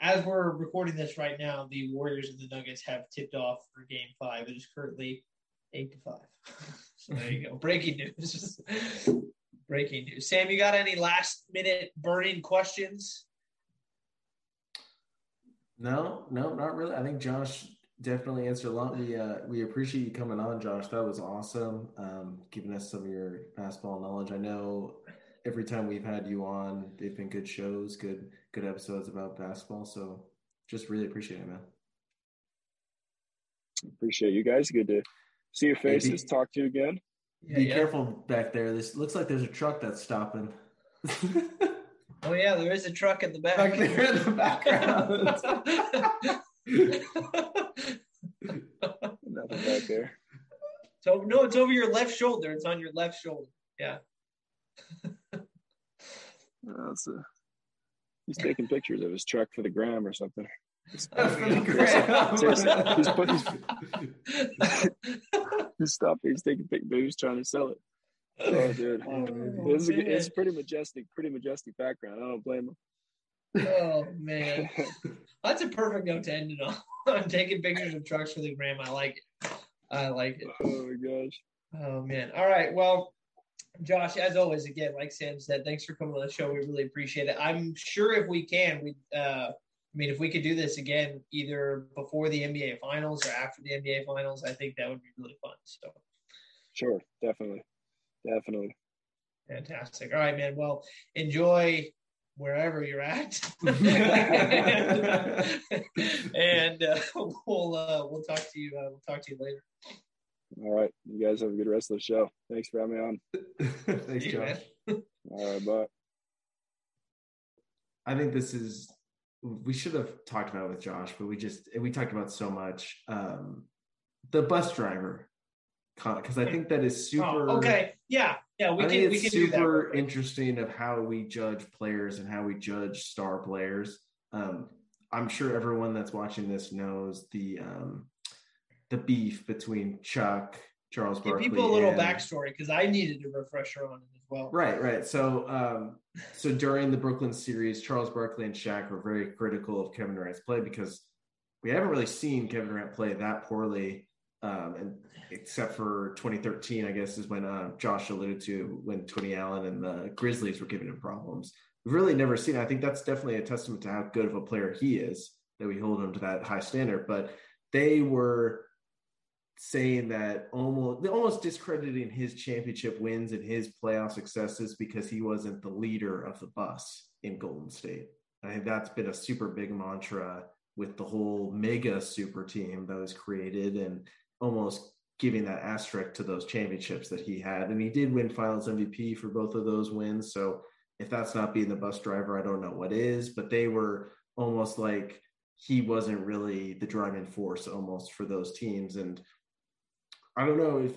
as we're recording this right now, the Warriors and the Nuggets have tipped off for game five. It is currently eight to five. so there you go. Breaking news. Breaking news. Sam, you got any last minute burning questions? No, no, not really. I think Josh definitely answered a lot. We uh, we appreciate you coming on, Josh. That was awesome. Um, giving us some of your basketball knowledge. I know every time we've had you on, they've been good shows, good good episodes about basketball. So just really appreciate it, man. Appreciate you guys. Good to see your faces. Hey, be, talk to you again. Yeah, be yeah. careful back there. This looks like there's a truck that's stopping. oh yeah, there is a truck in the back. Back there in the background. Nothing back there. So no, it's over your left shoulder. It's on your left shoulder. Yeah. Oh, that's a, he's taking pictures of his truck for the gram or something. He's, he's, he's stopping. He's taking pictures. He's trying to sell it. Oh, oh dude, oh, it's, a, it's pretty majestic, pretty majestic background. I don't blame him. Oh man, that's a perfect note to end it on. I'm taking pictures of trucks for the gram. I like it. I like it. Oh my gosh. Oh man. All right. Well, Josh, as always, again, like Sam said, thanks for coming on the show. We really appreciate it. I'm sure if we can, we, uh, I mean, if we could do this again, either before the NBA finals or after the NBA finals, I think that would be really fun. So, sure, definitely, definitely. Fantastic. All right, man. Well, enjoy wherever you're at, and, uh, we'll uh, we'll talk to you. Uh, we'll talk to you later. All right, you guys have a good rest of the show. Thanks for having me on. Thanks, Josh. All right, bye. I think this is we should have talked about it with Josh, but we just we talked about so much. Um, the bus driver, because I think that is oh, super. Oh, okay, yeah, yeah, we I can. we can super interesting of how we judge players and how we judge star players. Um, I'm sure everyone that's watching this knows the um, the beef between Chuck, Charles Barkley. Give people a little and, backstory because I needed a refresher on it as well. Right, right. So, um, so during the Brooklyn series, Charles Barkley and Shaq were very critical of Kevin Durant's play because we haven't really seen Kevin Durant play that poorly, um, and except for 2013, I guess is when uh, Josh alluded to when Tony Allen and the Grizzlies were giving him problems. We've really never seen. I think that's definitely a testament to how good of a player he is that we hold him to that high standard. But they were saying that almost almost discrediting his championship wins and his playoff successes because he wasn't the leader of the bus in Golden State. I think that's been a super big mantra with the whole mega super team that was created and almost giving that asterisk to those championships that he had. And he did win finals MVP for both of those wins. So if that's not being the bus driver, I don't know what is, but they were almost like he wasn't really the driving force almost for those teams. And I don't know if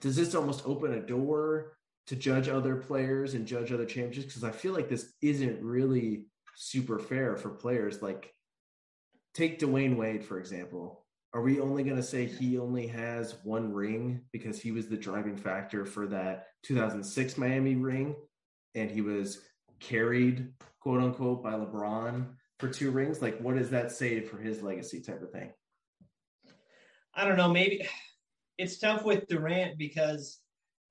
does this almost open a door to judge other players and judge other championships because I feel like this isn't really super fair for players. Like take Dwyane Wade for example. Are we only going to say he only has one ring because he was the driving factor for that 2006 Miami ring and he was carried quote unquote by LeBron for two rings? Like what does that say for his legacy type of thing? I don't know. Maybe it's tough with Durant because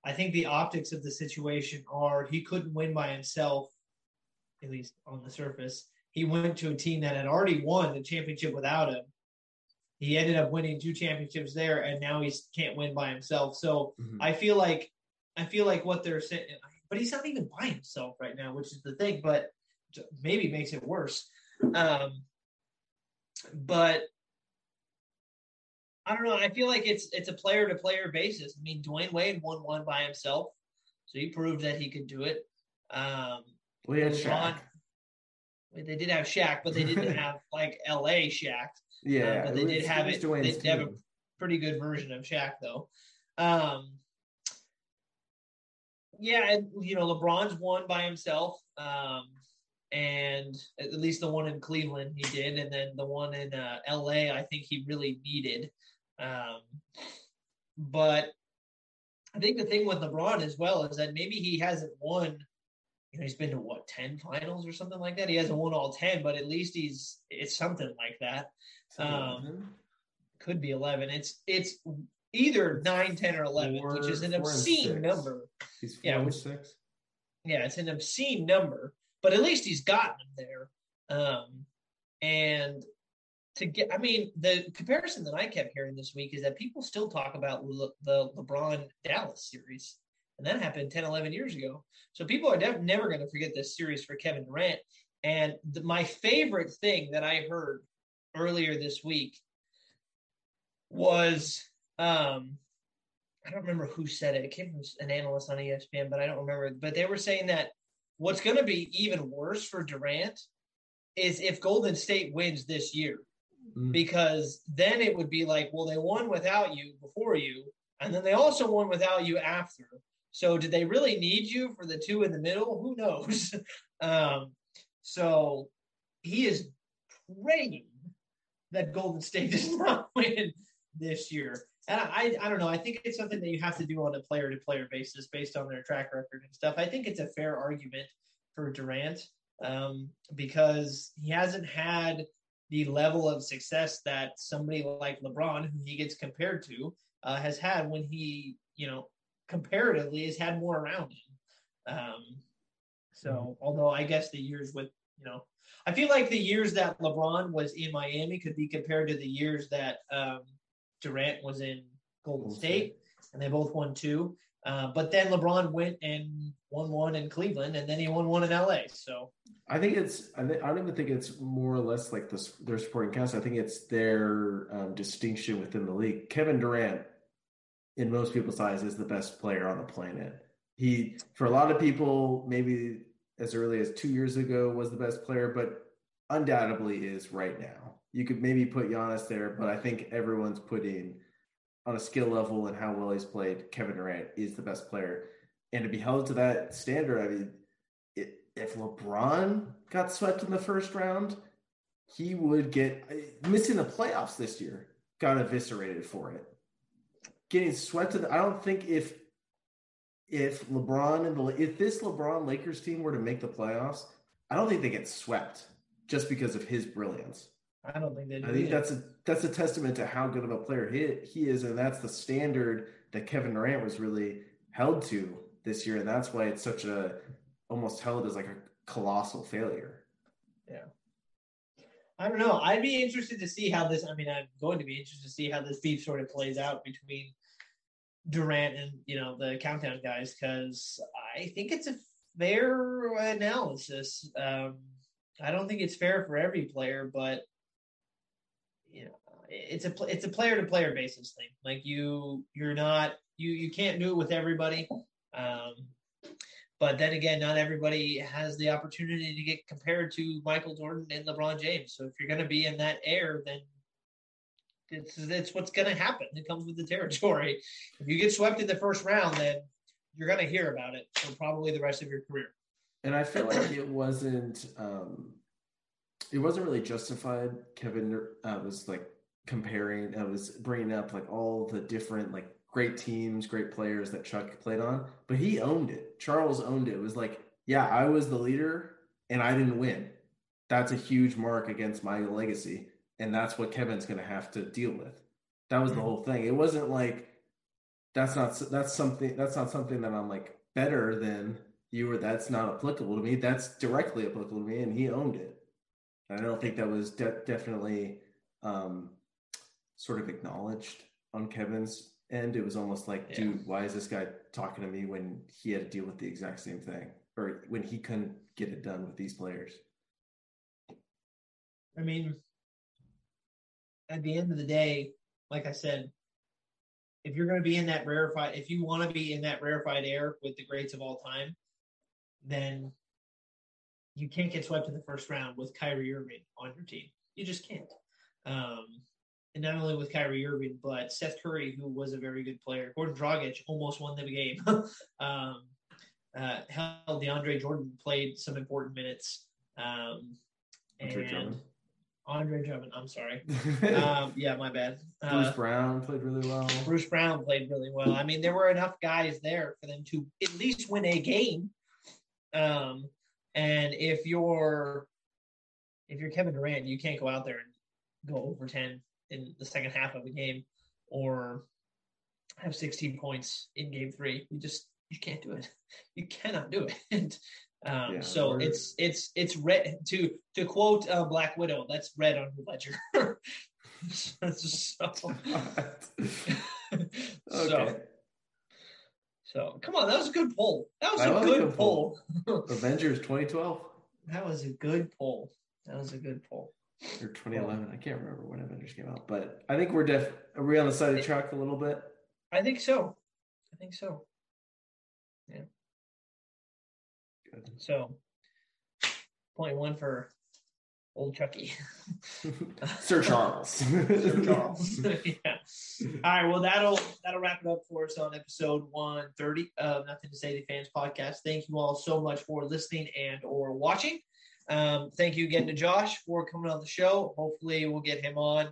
I think the optics of the situation are he couldn't win by himself, at least on the surface. he went to a team that had already won the championship without him. He ended up winning two championships there, and now he can't win by himself. So mm-hmm. I feel like I feel like what they're saying, but he's not even by himself right now, which is the thing. But maybe makes it worse. Um, but I don't know. I feel like it's it's a player to player basis. I mean, Dwyane Wade won one by himself, so he proved that he could do it. Um, we had Shaq. They did have Shaq, but they didn't have like L.A. Shaq. Yeah, uh, but they was, did have it. They did have a pretty good version of Shaq, though. Um, yeah, and you know, LeBron's won by himself. Um, and at least the one in Cleveland he did, and then the one in uh, L.A. I think he really needed. Um, but I think the thing with LeBron as well is that maybe he hasn't won. You know, he's been to what ten finals or something like that. He hasn't won all ten, but at least he's it's something like that. Um, could be eleven. It's it's either nine, ten, or eleven, four, which is an obscene number. He's four yeah, which, six. Yeah, it's an obscene number, but at least he's gotten them there. Um, and to get, I mean, the comparison that I kept hearing this week is that people still talk about Le, the LeBron Dallas series. And that happened 10, 11 years ago. So people are def- never going to forget this series for Kevin Durant. And the, my favorite thing that I heard earlier this week was um, I don't remember who said it. It came from an analyst on ESPN, but I don't remember. But they were saying that what's going to be even worse for Durant is if Golden State wins this year mm. because then it would be like, well, they won without you before you, and then they also won without you after. So did they really need you for the two in the middle? Who knows? um, so he is praying that Golden State does not win this year. And I, I don't know. I think it's something that you have to do on a player to player basis based on their track record and stuff. I think it's a fair argument for Durant um, because he hasn't had the level of success that somebody like LeBron, who he gets compared to, uh, has had when he, you know, comparatively has had more around him. Um, so, mm-hmm. although I guess the years with, you know, I feel like the years that LeBron was in Miami could be compared to the years that um, Durant was in Golden State, and they both won two. Uh, but then LeBron went and won one in Cleveland, and then he won one in LA. So I think it's I, th- I don't even think it's more or less like this their supporting cast. I think it's their um, distinction within the league. Kevin Durant, in most people's eyes, is the best player on the planet. He, for a lot of people, maybe as early as two years ago, was the best player, but undoubtedly is right now. You could maybe put Giannis there, but I think everyone's putting on a skill level and how well he's played, Kevin Durant is the best player. And to be held to that standard, I mean, it, if LeBron got swept in the first round, he would get missing the playoffs this year, got eviscerated for it. Getting swept To the, I don't think if if LeBron and the if this LeBron Lakers team were to make the playoffs, I don't think they get swept just because of his brilliance. I don't think they do. I think that's a that's a testament to how good of a player he he is, and that's the standard that Kevin Durant was really held to this year, and that's why it's such a almost held as like a colossal failure. Yeah. I don't know. I'd be interested to see how this. I mean, I'm going to be interested to see how this beef sort of plays out between Durant and you know the countdown guys because I think it's a fair analysis. Um, I don't think it's fair for every player, but you know, it's a it's a player to player basis thing. Like you you're not you you can't do it with everybody. Um, but then again, not everybody has the opportunity to get compared to Michael Jordan and LeBron James. So if you're going to be in that air, then it's it's what's going to happen. It comes with the territory. If you get swept in the first round, then you're going to hear about it for probably the rest of your career. And I feel like it wasn't um, it wasn't really justified. Kevin uh, was like comparing, I uh, was bringing up like all the different like great teams, great players that Chuck played on, but he owned it. Charles owned it. It was like, yeah, I was the leader and I didn't win. That's a huge mark against my legacy, and that's what Kevin's going to have to deal with. That was the mm-hmm. whole thing. It wasn't like that's not that's something that's not something that I'm like better than you or that's not applicable to me. That's directly applicable to me, and he owned it. I don't think that was de- definitely um, sort of acknowledged on Kevin's end. It was almost like, Yeah. dude, why is this guy talking to me when he had to deal with the exact same thing, or when he couldn't get it done with these players? I mean, at the end of the day, like I said, if you're going to be in that rarefied, if you want to be in that rarefied air with the greats of all time, then you can't get swept in the first round with Kyrie Irving on your team. You just can't. Um, and not only with Kyrie Irving, but Seth Curry, who was a very good player. Goran Dragic almost won the game. um, uh, hell, DeAndre Jordan played some important minutes. Um, and Drummond. Andre Drummond. I'm sorry. Um, yeah, my bad. Bruce Uh, Brown played really well. Bruce Brown played really well. I mean, there were enough guys there for them to at least win a game. Um, and if you're if you're Kevin Durant, you can't go out there and go over ten in the second half of a game, or have 16 points in Game Three. You just you can't do it. You cannot do it. And um, Yeah, so it's it's it's red to to quote uh, Black Widow. That's red on your ledger. so, okay. so, so come on, that was a good poll. That was a good, good poll. Avengers 2012 that was a good poll. That was a good poll. or 2011. I can't remember when Avengers came out, but I think we're def. Are we on the side of the track a little bit? I think so. I think so. So, point one for old Chucky. Sir Charles. Sir Charles. yeah. All right. Well, that'll that'll wrap it up for us on episode one thirty of Nothing to Say to Fans podcast. Thank you all so much for listening and or watching. Um, thank you again to Josh for coming on the show. Hopefully, we'll get him on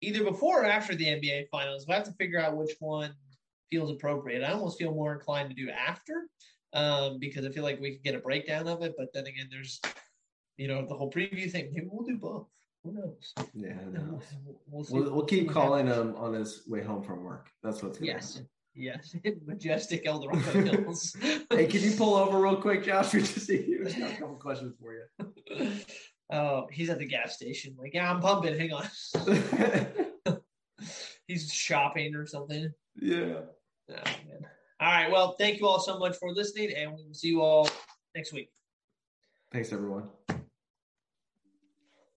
either before or after the NBA Finals. We'll have to figure out which one feels appropriate. I almost feel more inclined to do after um, because I feel like we can get a breakdown of it. But then again, there's you know the whole preview thing. Maybe we'll do both. Who knows? yeah, who knows? We'll, see. We'll, we'll keep calling happens. him on his way home from work. That's what's going Yes. happen. Yes, majestic El Dorado Hills. Hey, can you pull over real quick, Josh? We just see you. Got a couple questions for you. Oh, he's at the gas station. Like, yeah, I'm pumping. Hang on. he's shopping or something. yeah. Oh, man. All right. Well, thank you all so much for listening, and we will see you all next week. Thanks, everyone.